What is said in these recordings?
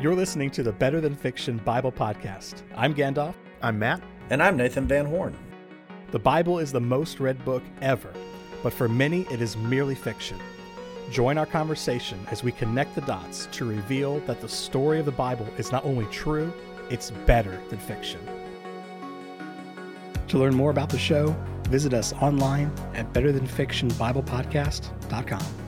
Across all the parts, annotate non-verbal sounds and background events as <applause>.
You're listening to the Better Than Fiction Bible Podcast. I'm Gandalf. I'm Matt. And I'm Nathan Van Horn. The Bible is the most read book ever, but for many it is merely fiction. Join our conversation as we connect the dots to reveal that the story of the Bible is not only true, it's better than fiction. To learn more about the show, visit us online at betterthanfictionbiblepodcast.com.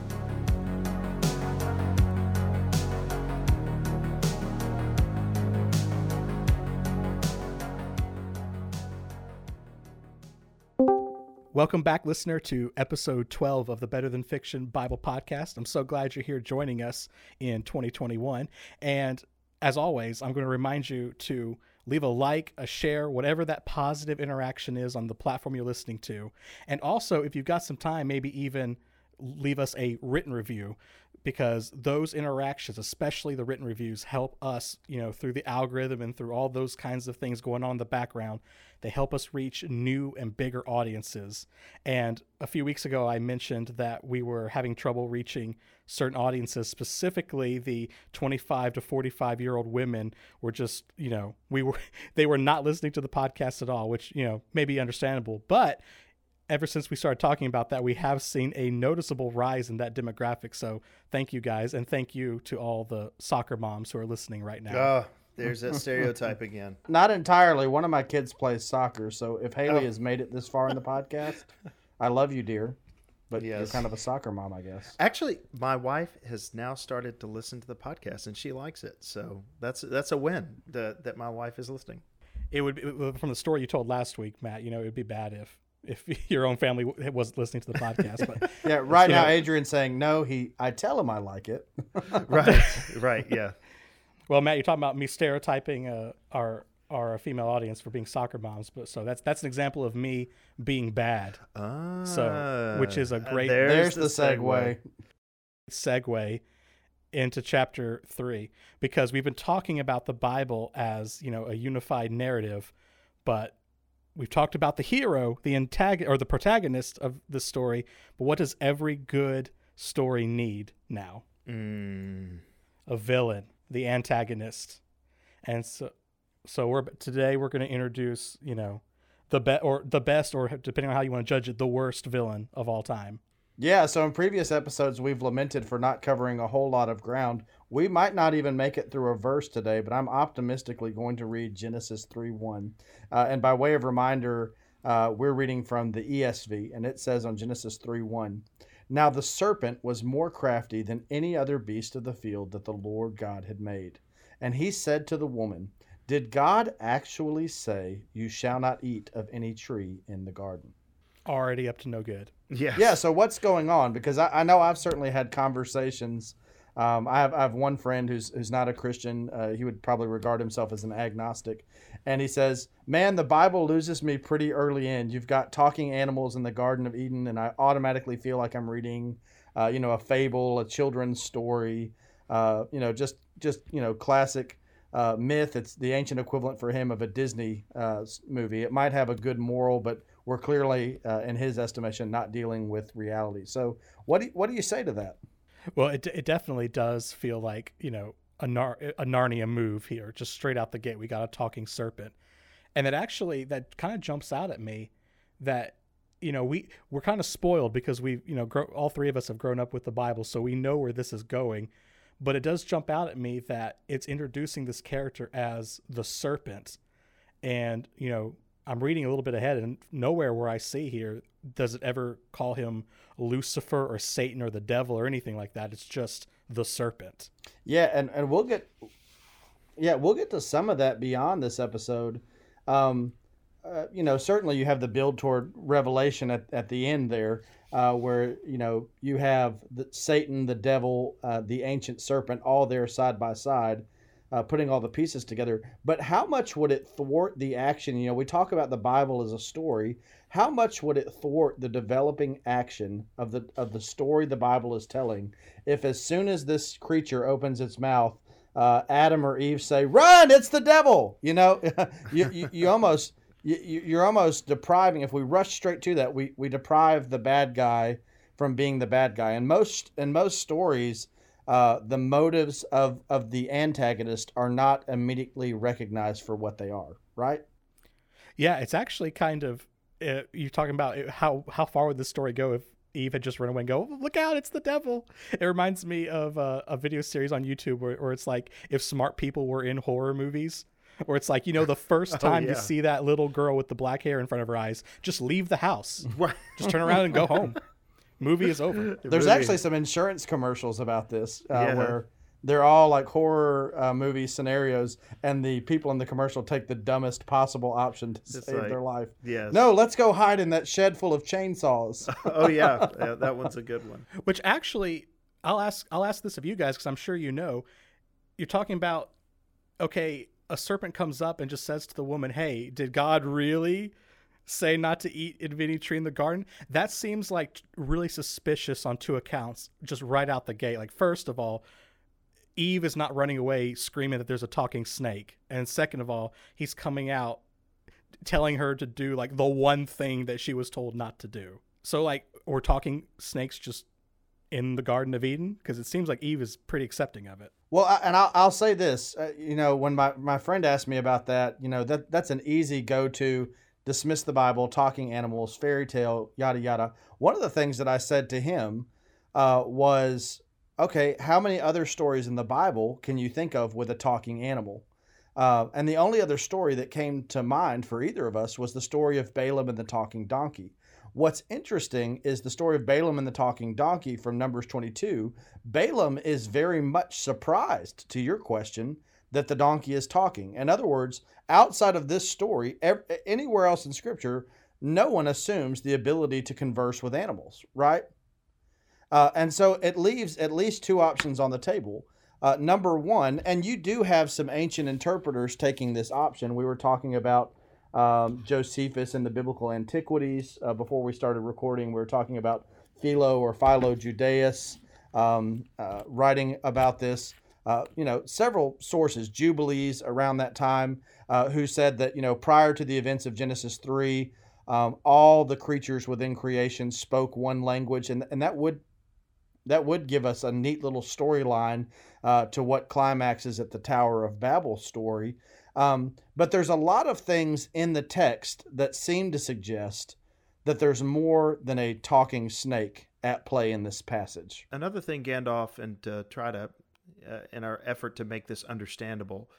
Welcome back, listener, to episode 12 of the Better Than Fiction Bible Podcast. I'm so glad you're here joining us in 2021. And as always, I'm going to remind you to leave a like, a share, whatever that positive interaction is on the platform you're listening to. And also, if you've got some time, maybe even leave us a written review because those interactions, especially the written reviews, help us, you know, through the algorithm and through all those kinds of things going on in the background. They help us reach new and bigger audiences. And a few weeks ago, I mentioned that we were having trouble reaching certain audiences, specifically the 25 to 45 year old women were just, you know, we were, <laughs> they were not listening to the podcast at all, which, you know, may be understandable. But ever since we started talking about that, we have seen a noticeable rise in that demographic. So thank you guys, and thank you to all the soccer moms who are listening right now. Oh, there's that stereotype again. <laughs> Not entirely. One of my kids plays soccer, so if Haley Oh. has made it this far in the podcast, I love you, dear. But you're kind of a soccer mom, I guess. Actually, my wife has now started to listen to the podcast, and she likes it. So that's that's a win that that my wife is listening. It would be, from the story you told last week, Matt. You know, it would be bad if if <laughs> your own family wasn't listening to the podcast. But <laughs> Yeah, right now know- Adrian's saying no. He, I tell him I like it. <laughs> Right, right, yeah. well, Matt, you're talking about me stereotyping uh, our our female audience for being soccer moms, but so that's that's an example of me being bad. Ah, So, which is a great- There's, the segue. segue into chapter three because we've been talking about the Bible as you know a unified narrative, but we've talked about the hero, the antagonist or the protagonist of the story. But what does every good story need now? Mm, A villain, the antagonist, and so so we're today we're going to introduce you know the be- or the best or depending on how you want to judge it the worst villain of all time. Yeah, so in previous episodes, we've lamented for not covering a whole lot of ground. We might not even make it through a verse today, but I'm optimistically going to read Genesis 3 1. Uh, and by way of reminder, uh, we're reading from the ESV, and it says on Genesis 3 1 Now the serpent was more crafty than any other beast of the field that the Lord God had made. And he said to the woman, Did God actually say, You shall not eat of any tree in the garden? Already up to no good. Yeah. yeah so what's going on because i, I know i've certainly had conversations um, I, have, I have one friend who's, who's not a christian uh, he would probably regard himself as an agnostic and he says man the bible loses me pretty early in you've got talking animals in the garden of eden and i automatically feel like i'm reading uh, you know a fable a children's story uh, you know just just you know classic uh, myth it's the ancient equivalent for him of a disney uh, movie it might have a good moral but we're clearly, uh, in his estimation, not dealing with reality. So, what do you, what do you say to that? Well, it it definitely does feel like you know a Nar- a Narnia move here, just straight out the gate. We got a talking serpent, and that actually that kind of jumps out at me that you know we we're kind of spoiled because we you know grow, all three of us have grown up with the Bible, so we know where this is going. But it does jump out at me that it's introducing this character as the serpent, and you know I'm reading a little bit ahead, and nowhere where I see here does it ever call him Lucifer or Satan or the devil or anything like that. It's just the serpent. Yeah, and, and we'll get yeah we'll get to some of that beyond this episode. Um, uh, you know, certainly you have the build toward revelation at, at the end there, uh, where you know you have the, Satan, the devil, uh, the ancient serpent, all there side by side, uh, putting all the pieces together. But how much would it thwart the action? You know, we talk about the Bible as a story. How much would it thwart the developing action of the of the story the Bible is telling if, as soon as this creature opens its mouth, uh, Adam or Eve say, "Run! It's the devil!" You know, <laughs> you, you you almost you, you- you're almost depriving. If we rush straight to that, we we deprive the bad guy from being the bad guy. And most in most stories, uh, the motives of, of the antagonist are not immediately recognized for what they are, right? Yeah, it's actually kind of uh, you're talking about how how far would this story go if Eve had just run away and go, look out, it's the devil. It reminds me of uh, a video series on YouTube where, where it's like if smart people were in horror movies, where it's like, you know, the first <laughs> time yeah. you see that little girl with the black hair in front of her eyes, just leave the house. <laughs> Right. Just turn around and go home. <laughs> Movie is over. <laughs> There's movie- actually some insurance commercials about this uh, Yeah. where they're all like horror uh, movie scenarios, and the people in the commercial take the dumbest possible option to It's save like- their life. Yes. No, let's go hide in that shed full of chainsaws. <laughs> oh yeah, <laughs> yeah, that one's a good one. Which actually, I'll ask I'll ask this of you guys because I'm sure you know. You're talking about okay, a serpent comes up and just says to the woman, "Hey, did God really say not to eat any tree in the garden?" That seems like really suspicious on two accounts, just right out the gate. Like first of all. Eve is not running away screaming that there's a talking snake. And second of all, he's coming out telling her to do like the one thing that she was told not to do. So like we're talking snakes just in the Garden of Eden because it seems like Eve is pretty accepting of it. Well, I, and I'll, I'll say this, uh, you know, when my, my friend asked me about that, you know, that that's an easy go to dismiss the Bible, talking animals, fairy tale, yada yada. One of the things that I said to him uh, was, okay, how many other stories in the Bible can you think of with a talking animal? Uh, and the only other story that came to mind for either of us was the story of Balaam and the talking donkey. What's interesting is the story of Balaam and the talking donkey from Numbers 22. Balaam is very much surprised, to your question, that the donkey is talking. In other words, outside of this story, ev- anywhere else in Scripture, no one assumes the ability to converse with animals, right? Uh, and so it leaves at least two options on the table. Uh, number one, and you do have some ancient interpreters taking this option. We were talking about um, Josephus in the biblical antiquities uh, before we started recording. We were talking about Philo or Philo Judaeus um, uh, writing about this. Uh, you know, several sources, Jubilees around that time, uh, who said that, you know, prior to the events of Genesis 3, um, all the creatures within creation spoke one language, and, and that would that would give us a neat little storyline uh, to what climaxes at the Tower of Babel story. Um, but there's a lot of things in the text that seem to suggest that there's more than a talking snake at play in this passage. Another thing, Gandalf, and to try to, uh, in our effort to make this understandable,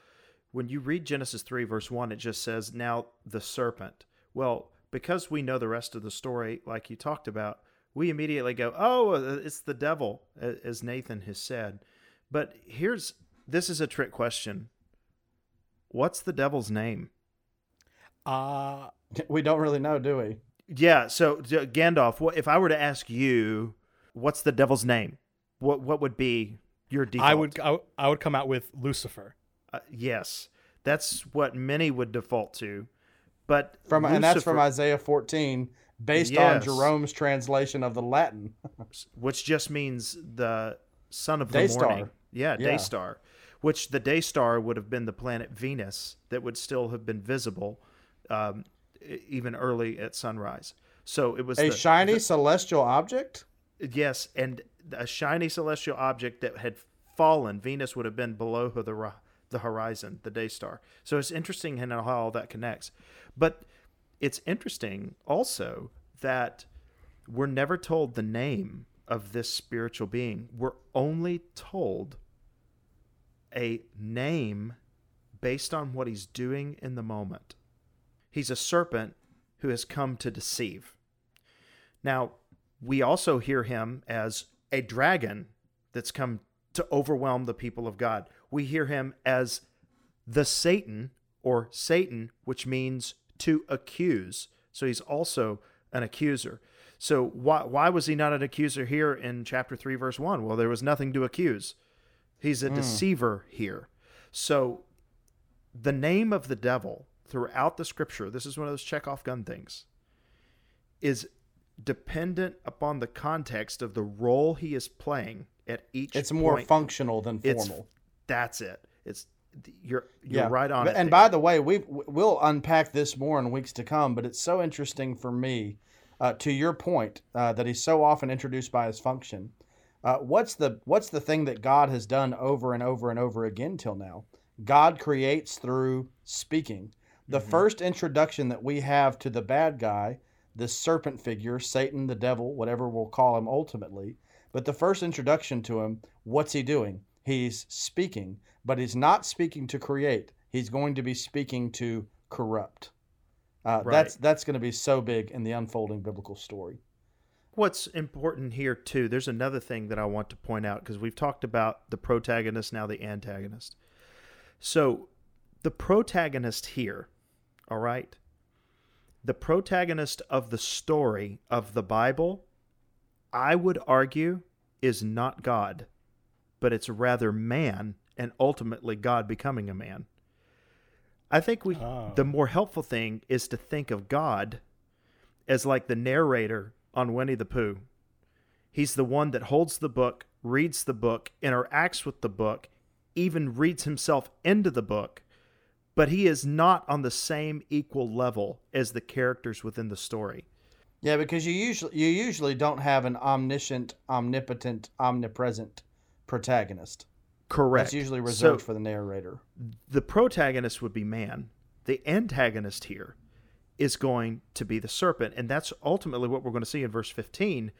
when you read Genesis 3, verse 1, it just says, Now the serpent. Well, because we know the rest of the story, like you talked about, we immediately go, Oh, uh, it's the devil, as Nathan has said. But here's this is a trick question. What's the devil's name? Uh <laughs> We don't really know, do we? Yeah, so Gandalf, what if I were to ask you, what's the devil's name? What what would be your default? I would I, would- I would come out with Lucifer. Uh, yes, that's what many would default to. But From and that's from Isaiah 14, based on Jerome's translation of the Latin. which just means the son of the Day star. morning. Yeah, Yeah. day star. Which the day star would have been the planet Venus that would still have been visible, um, even early at sunrise. So it was A the- shiny the- celestial object? Yes, and a shiny celestial object that had fallen. Venus would have been below the the horizon, the day star. So it's interesting in how all that connects. But it's interesting also that we're never told the name of this spiritual being. We're only told a name based on what he's doing in the moment. He's a serpent who has come to deceive. Now, we also hear him as a dragon that's come to overwhelm the people of God. We hear him as the Satan or Satan, which means to accuse. So he's also an accuser. So why why was he not an accuser here in chapter 3 verse 1? Well, there was nothing to accuse. He's a hmm. deceiver here. So the name of the devil throughout the scripture, this is one of those Chekhov gun things, is dependent upon the context of the role he is playing at each It's more point. functional than It's- formal. That's it. It's you're you're right on. And there. by the way, we we'll unpack this more in weeks to come. But it's so interesting for me, uh, to your point, uh, that he's so often introduced by his function. Uh, what's the what's the thing that God has done over and over and over again till now? God creates through speaking. The Mhm. first introduction that we have to the bad guy, this serpent figure, Satan, the devil, whatever we'll call him ultimately, but the first introduction to him, what's he doing? He's speaking, but he's not speaking to create. He's going to be speaking to corrupt. Uh, Right. That's that's going to be so big in the unfolding biblical story. What's important here too, there's another thing that I want to point out because we've talked about the protagonist, now the antagonist. So, the protagonist here, all right, the protagonist of the story of the Bible, I would argue, is not God, but it's rather man and ultimately God becoming a man. I think we Oh. the more helpful thing is to think of God as like the narrator on Winnie the Pooh. He's the one that holds the book, reads the book, interacts with the book, even reads himself into the book, but he is not on the same equal level as the characters within the story. Yeah, because you usually you usually don't have an omniscient, omnipotent, omnipresent protagonist. Correct. That's usually So- reserved for the narrator. the protagonist would be man. The antagonist here is going to be the serpent. And that's ultimately what we're going to see in verse 15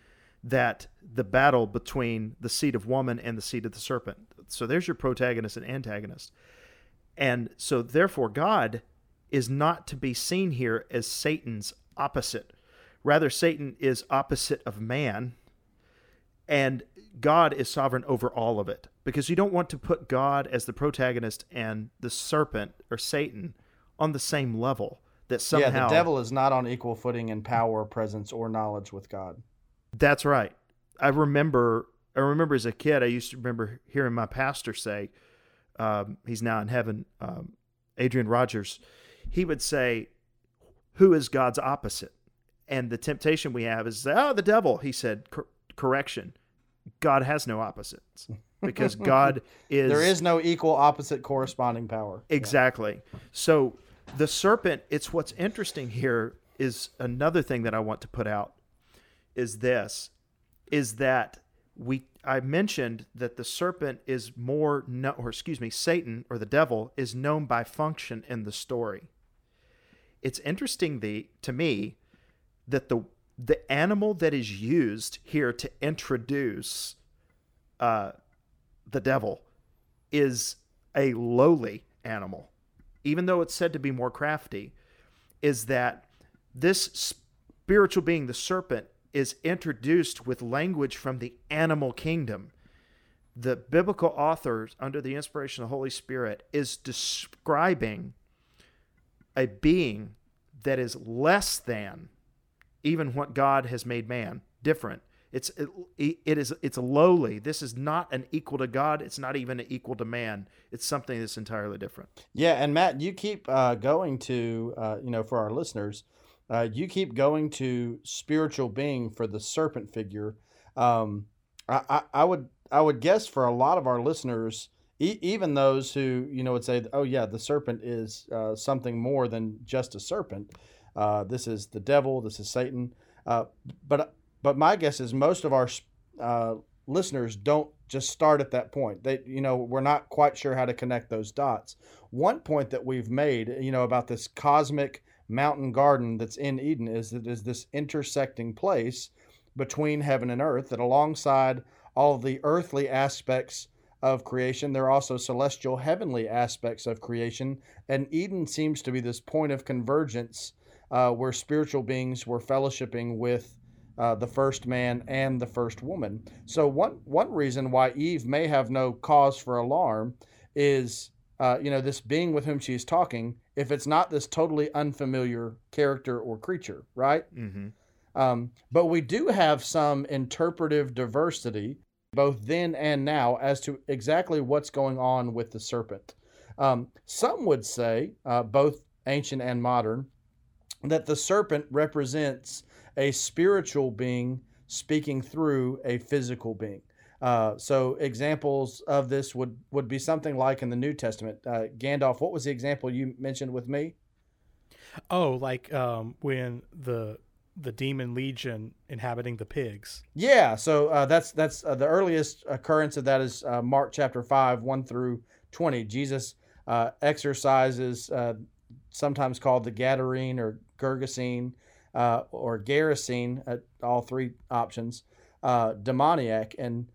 that the battle between the seed of woman and the seed of the serpent. So there's your protagonist and antagonist. And so, therefore, God is not to be seen here as Satan's opposite. Rather, Satan is opposite of man and God is sovereign over all of it because you don't want to put God as the protagonist and the serpent or Satan on the same level that somehow Yeah, the devil is not on equal footing in power, presence, or knowledge with God. That's right. I remember I remember as a kid I used to remember hearing my pastor say um, he's now in heaven um, Adrian Rogers he would say who is God's opposite and the temptation we have is oh the devil he said cor- correction God has no opposites because <laughs> God is There is no equal, opposite, corresponding power. Exactly. So the serpent, it's what's interesting here is another thing that I want to put out is this is that we I mentioned that the serpent is more no, or excuse me, Satan or the devil is known by function in the story. It's interesting the to me that the the animal that is used here to introduce uh, the devil is a lowly animal, even though it's said to be more crafty, is that this spiritual being, the serpent, is introduced with language from the animal kingdom. The biblical authors, under the inspiration of the Holy Spirit, is describing a being that is less than even what God has made man, different. It's it, it is it's lowly. This is not an equal to God. It's not even an equal to man. It's something that's entirely different. Yeah, and Matt, you keep uh, going to, uh, you know, for our listeners, uh, you keep going to spiritual being for the serpent figure. Um, I, I, I would, I would guess for a lot of our listeners, e- even those who, you know, would say, "Oh yeah, the serpent is uh, something more than just a serpent. Uh, this is the devil. This is Satan." Uh, but, but my guess is most of our uh, listeners don't just start at that point. They, you know, we're not quite sure how to connect those dots. One point that we've made, you know, about this cosmic mountain garden that's in Eden is that is this intersecting place between heaven and earth that alongside all the earthly aspects of creation, there are also celestial heavenly aspects of creation. And Eden seems to be this point of convergence uh, where spiritual beings were fellowshipping with uh, the first man and the first woman. So one one reason why Eve may have no cause for alarm is uh, you know this being with whom she's talking. If it's not this totally unfamiliar character or creature, right? Mm-hmm. Um, but we do have some interpretive diversity, both then and now, as to exactly what's going on with the serpent. Um, some would say, uh, both ancient and modern, that the serpent represents a spiritual being speaking through a physical being. Uh, so examples of this would, would be something like in the New Testament. Uh, Gandalf, what was the example you mentioned with me? Oh, like um, when the the demon legion inhabiting the pigs. Yeah, so uh, that's that's uh, the earliest occurrence of that is uh, Mark chapter five, one through twenty. Jesus uh, exorcises, uh, sometimes called the Gadarene or Gergesene uh, or Gerasene, all three options, demoniac, and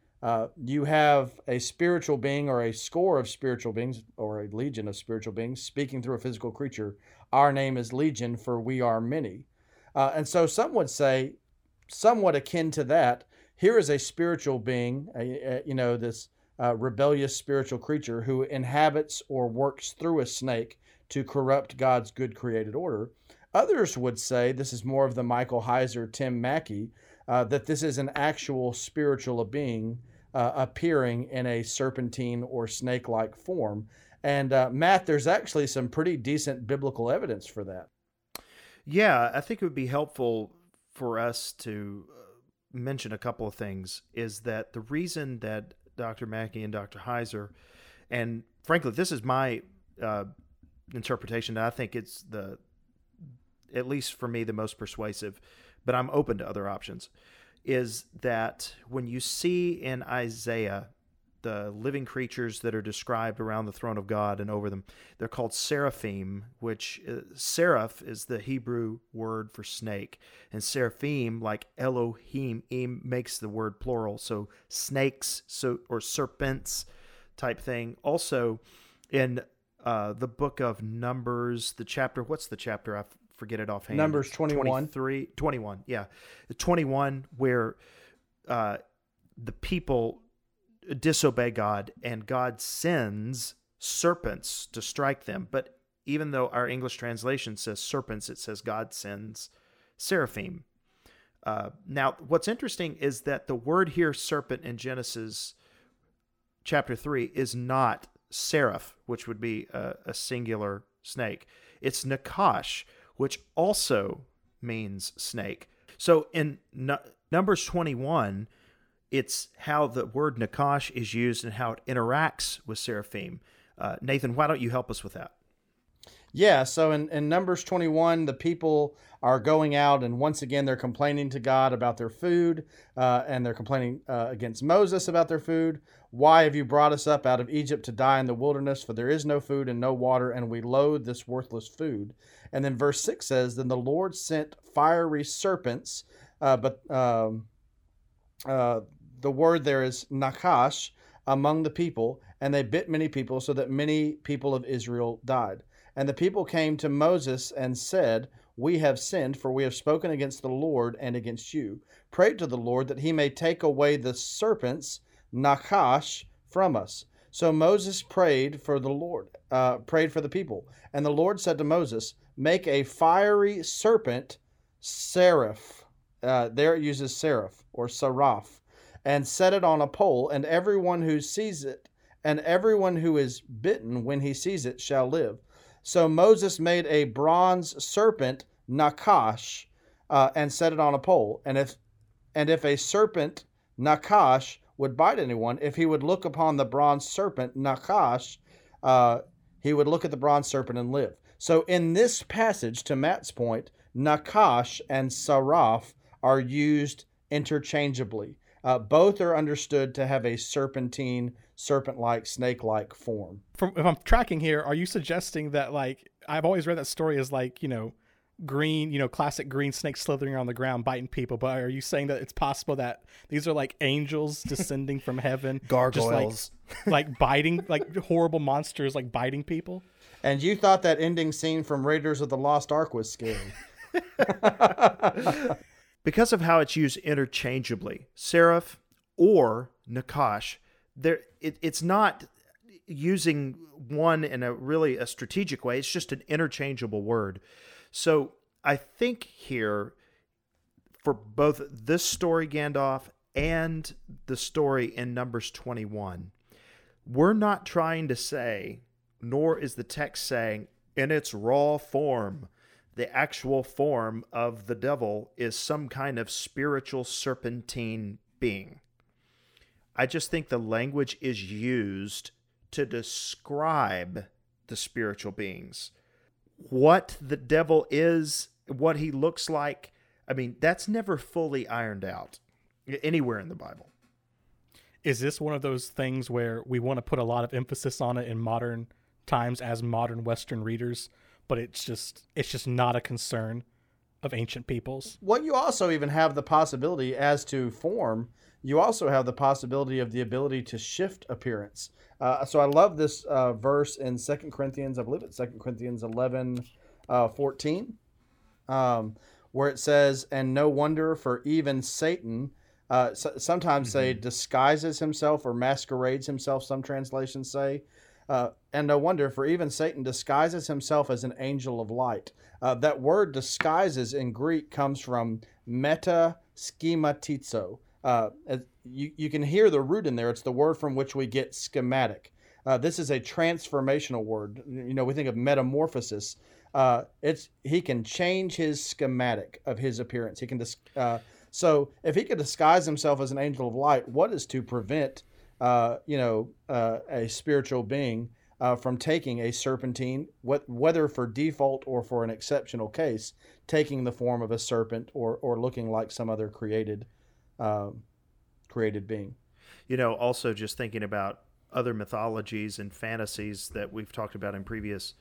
you have a spiritual being or a score of spiritual beings or a legion of spiritual beings speaking through a physical creature. Our name is Legion, for we are many. Uh, and so some would say, somewhat akin to that, here is a spiritual being, a, a, you know, this uh, rebellious spiritual creature who inhabits or works through a snake to corrupt God's good created order. Others would say, this is more of the Michael Heiser, Tim Mackie, uh, that this is an actual spiritual being uh, appearing in a serpentine or snake like form. And uh, Matt, there's actually some pretty decent biblical evidence for that. Yeah, I think it would be helpful for us to uh, mention a couple of things. Is that the reason that Dr. Mackie and Dr. Heiser, and frankly, this is my uh, interpretation. I think it's the, at least for me, the most persuasive, but I'm open to other options. Is that when you see in Isaiah the living creatures that are described around the throne of God and over them. They're called seraphim, which uh, seraph is the Hebrew word for snake, and seraphim, like Elohim, makes the word plural, so snakes, so or serpents, type thing. Also, in uh, the book of Numbers, the chapter. What's the chapter? I forget it offhand. Numbers twenty one. 23, 21, Yeah, twenty one, where uh, the people disobey God and God sends serpents to strike them. But even though our English translation says serpents, it says God sends seraphim. Uh, now, what's interesting is that the word here, serpent, in Genesis chapter 3 is not seraph, which would be a, a singular snake. It's nakash, which also means snake. So in Numbers 21, it's how the word nakash is used and how it interacts with seraphim. Uh, Nathan, why don't you help us with that? Yeah, so in, in Numbers 21, the people are going out and once again they're complaining to God about their food uh, and they're complaining uh, against Moses about their food. Why have you brought us up out of Egypt to die in the wilderness? For there is no food and no water, and we loathe this worthless food. And then verse 6 says, Then the Lord sent fiery serpents, uh, but. Um, uh, the word there is nakash among the people, and they bit many people, so that many people of Israel died. And the people came to Moses and said, We have sinned, for we have spoken against the Lord and against you. Pray to the Lord that he may take away the serpents, nakash, from us. So Moses prayed for the Lord, uh, prayed for the people. And the Lord said to Moses, Make a fiery serpent, seraph. Uh, there it uses seraph or saraph and set it on a pole, and everyone who sees it, and everyone who is bitten when he sees it shall live. So Moses made a bronze serpent, Nakash, uh, and set it on a pole. And if and if a serpent, Nakash, would bite anyone, if he would look upon the bronze serpent, Nakash, uh, he would look at the bronze serpent and live. So in this passage, to Matt's point, Nakash and Saraf are used interchangeably. Uh, both are understood to have a serpentine, serpent-like, snake-like form. From if I'm tracking here, are you suggesting that like I've always read that story as like you know green, you know, classic green snake slithering on the ground biting people. But are you saying that it's possible that these are like angels descending from heaven, gargoyles, like, like, biting, like horrible monsters, like biting people? And you thought that ending scene from Raiders of the Lost Ark was scary. <laughs> <laughs> because of how it's used interchangeably, seraph or nakash, there it, it's not using one in a really a strategic way. It's just an interchangeable word. So I think here for both this story Gandalf and the story in Numbers 21, we're not trying to say, nor is the text saying, in its raw form, the actual form of the devil is some kind of spiritual serpentine being. I just think the language is used to describe the spiritual beings. What the devil is, what he looks like, I mean, that's never fully ironed out anywhere in the Bible. Is this one of those things where we want to put a lot of emphasis on it in modern times as modern Western readers, but it's just it's just not a concern of ancient peoples? Well, you also even have the possibility as to form. You also have the possibility of the ability to shift appearance. Uh, so I love this uh, verse in Second Corinthians, I believe it's Second Corinthians 11, uh, 14, um, where it says, And no wonder, for even Satan, uh, so, sometimes mm-hmm. say disguises himself or masquerades himself, some translations say. Uh, and no wonder, for even Satan disguises himself as an angel of light. Uh, that word disguises in Greek comes from meta schematizo. Uh, you, you can hear the root in there. It's the word from which we get schematic. Uh, this is a transformational word. You know, we think of metamorphosis. Uh, it's he can change his schematic of his appearance. He can dis- uh, so if he could disguise himself as an angel of light, what is to prevent uh, you know uh, a spiritual being uh, from taking a serpentine, what, whether for default or for an exceptional case, taking the form of a serpent or or looking like some other created um, created being. You know, also just thinking about other mythologies and fantasies that we've talked about in previous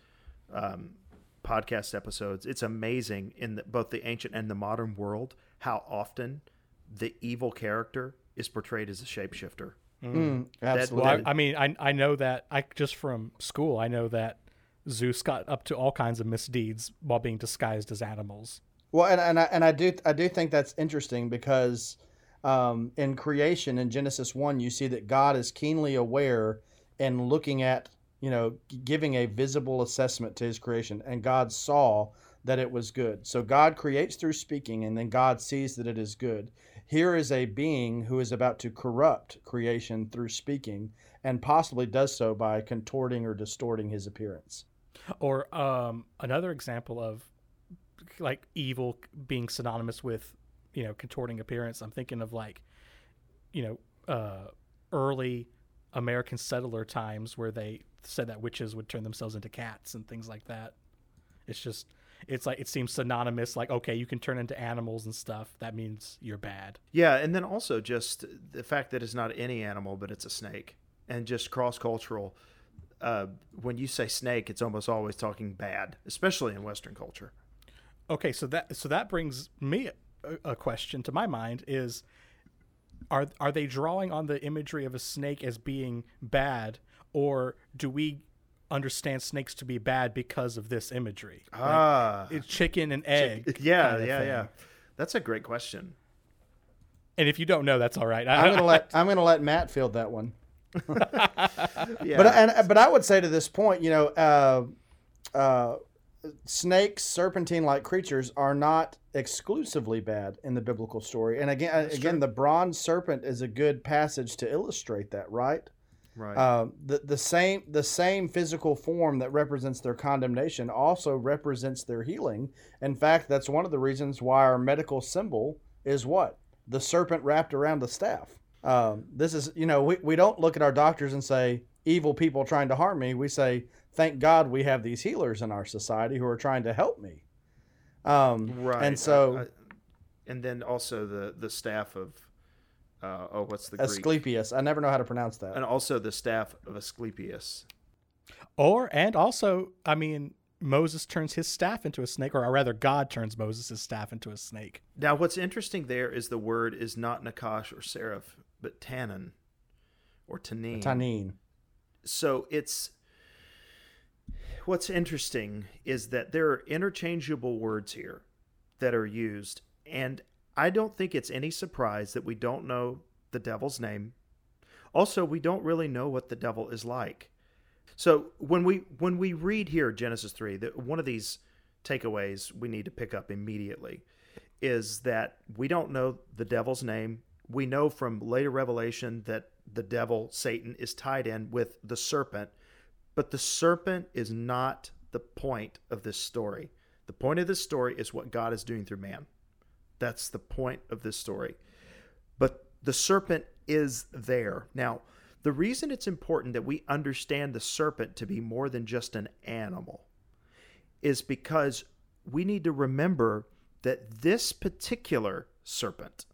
um, podcast episodes. It's amazing in the, both the ancient and the modern world how often the evil character is portrayed as a shapeshifter. Mm, mm absolutely. Well, I, I, mean, I I know that I just from school I know that Zeus got up to all kinds of misdeeds while being disguised as animals. Well, and and I, and I do I do think that's interesting because um, in creation in Genesis 1, you see that God is keenly aware and looking at, you know, giving a visible assessment to his creation. And God saw that it was good. So God creates through speaking, and then God sees that it is good. Here is a being who is about to corrupt creation through speaking and possibly does so by contorting or distorting his appearance. Or um, another example of like evil being synonymous with you know contorting appearance i'm thinking of like you know uh, early american settler times where they said that witches would turn themselves into cats and things like that it's just it's like it seems synonymous like okay you can turn into animals and stuff. That means you're bad. Yeah and then also just the fact that it's not any animal but it's a snake. And just cross-cultural uh, when you say snake it's almost always talking bad especially in western culture. Okay so that so that brings me a question to my mind is are are they drawing on the imagery of a snake as being bad or do we understand snakes to be bad because of this imagery ah like, it's chicken and egg <laughs> Chick- yeah yeah yeah that's a great question and if you don't know that's all right I, am gonna let <laughs> i'm gonna let matt field that one <laughs> yeah. but and but i would say to this point you know uh, uh, snakes, serpentine-like creatures are not exclusively bad in the biblical story. And again, That's again, true. the bronze serpent is a good passage to illustrate that, right? Right. Uh, the the same the same physical form that represents their condemnation also represents their healing. In fact, that's one of the reasons why our medical symbol is what the serpent wrapped around the staff. Um, this is you know we, we don't look at our doctors and say evil people trying to harm me. We say thank God we have these healers in our society who are trying to help me. Um, right. And so, I, I, and then also the the staff of, uh, oh, what's the Greek? Asclepius? I never know how to pronounce that. And also the staff of Asclepius. Or and also, I mean, Moses turns his staff into a snake, or rather, God turns Moses' staff into a snake. Now, what's interesting there is the word is not Nakash or Seraph, but Tannin or Tanin. Tanin. So it's what's interesting is that there are interchangeable words here that are used, and I don't think it's any surprise that we don't know the devil's name. Also, we don't really know what the devil is like. So when we when we read here Genesis three, that one of these takeaways we need to pick up immediately is that we don't know the devil's name. We know from later revelation that the devil, Satan, is tied in with the serpent, but the serpent is not the point of this story. The point of this story is what God is doing through man. That's the point of this story. But the serpent is there. Now, the reason it's important that we understand the serpent to be more than just an animal is because we need to remember that this particular serpent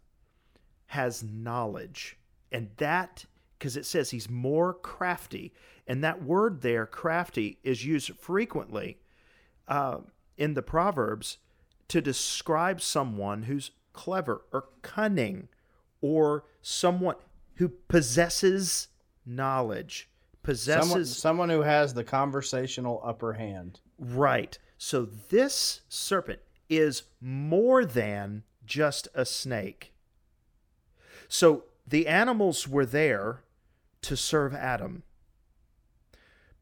has knowledge. And that, because it says he's more crafty. And that word there, crafty, is used frequently uh, in the Proverbs to describe someone who's clever or cunning or someone who possesses knowledge, possesses. Someone, someone who has the conversational upper hand. Right. So this serpent is more than just a snake. So the animals were there to serve Adam.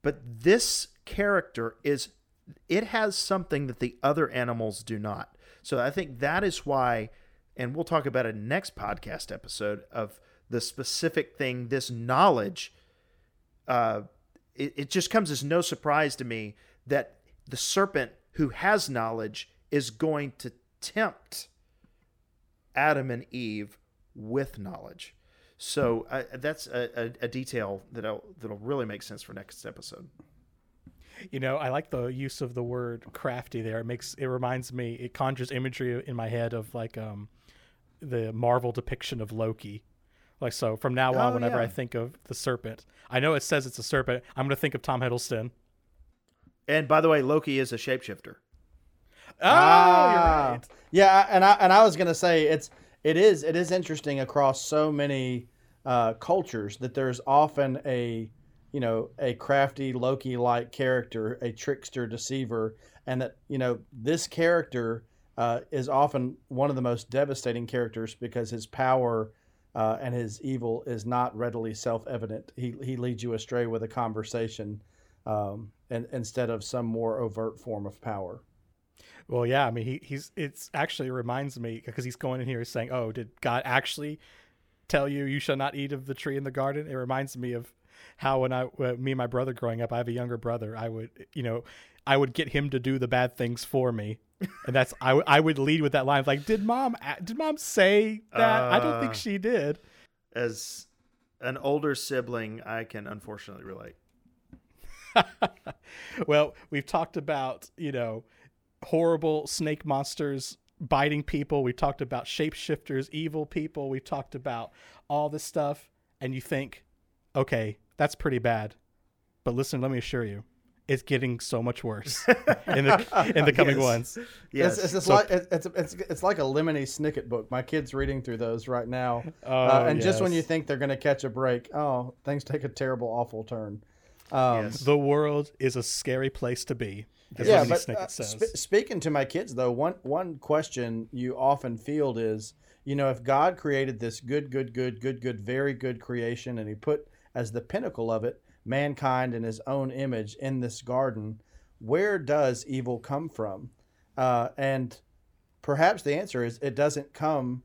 But this character is it has something that the other animals do not. So I think that is why and we'll talk about it next podcast episode of the specific thing this knowledge uh it, it just comes as no surprise to me that the serpent who has knowledge is going to tempt Adam and Eve with knowledge. So uh, that's a, a, a detail that'll that'll really make sense for next episode. You know, I like the use of the word crafty there. It makes it reminds me it conjures imagery in my head of like um the Marvel depiction of Loki. Like so from now on Oh, whenever yeah. I think of the serpent, I know it says it's a serpent, I'm going to think of Tom Hiddleston. And by the way, Loki is a shapeshifter. Oh, Ah, you're right. Yeah, and I and I was gonna say it's it is it is interesting across so many uh, cultures that there's often a you know a crafty Loki like character, a trickster deceiver, and that you know this character uh, is often one of the most devastating characters because his power. Uh, and his evil is not readily self-evident. He, he leads you astray with a conversation, um, and instead of some more overt form of power. Well, yeah, I mean, he, he's it's actually reminds me because he's going in here saying, "Oh, did God actually tell you you shall not eat of the tree in the garden?" It reminds me of how when I uh, me and my brother growing up, I have a younger brother. I would, you know, I would get him to do the bad things for me, and that's I, w- I would lead with that line like, "Did mom did mom say that? I don't think Uh. she did." As an older sibling, I can unfortunately relate. <laughs> well, we've talked about, you know, horrible snake monsters biting people. We've talked about shapeshifters, evil people. We've talked about all this stuff. And you think, okay, that's pretty bad. But listen, let me assure you, it's getting so much worse <laughs> in the in the coming Yes. ones. Yes. It's, it's, just So- like it's, it's it's it's like a Lemony Snicket book. My kid's reading through those right now, Oh, uh, and just when you think they're going to catch a break, oh, things take a terrible, awful turn. Um, Yes. the world is a scary place to be, as Yeah, but Snicket uh, sp- speaking to my kids though, one one question you often field is, you know, if God created this good, good, good, good, good, very good creation, and He put as the pinnacle of it mankind in His own image in this garden, where does evil come from? Uh, and perhaps the answer is it doesn't come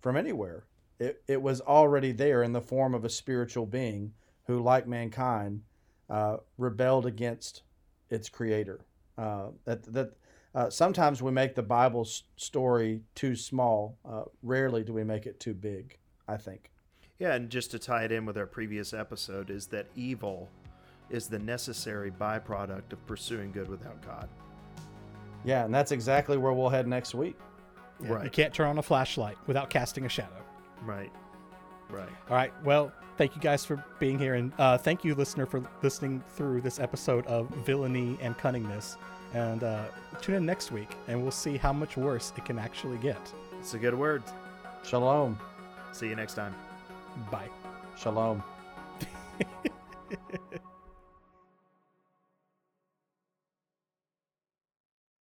from anywhere. It it was already there in the form of a spiritual being who, like mankind, uh, rebelled against its creator. Uh, that that uh, sometimes we make the Bible story too small. Uh, rarely do we make it too big. I think. Yeah, and just to tie it in with our previous episode, is that evil is the necessary byproduct of pursuing good without God. Yeah, and that's exactly where we'll head next week. You Right. You can't turn on a flashlight without casting a shadow. Right. Right. All right. Well, thank you guys for being here, and uh, thank you, listener, for listening through this episode of Villainy and Cunningness. And uh, tune in next week, and we'll see how much worse it can actually get. It's a good word. Shalom. See you next time. Bye. Shalom. <laughs>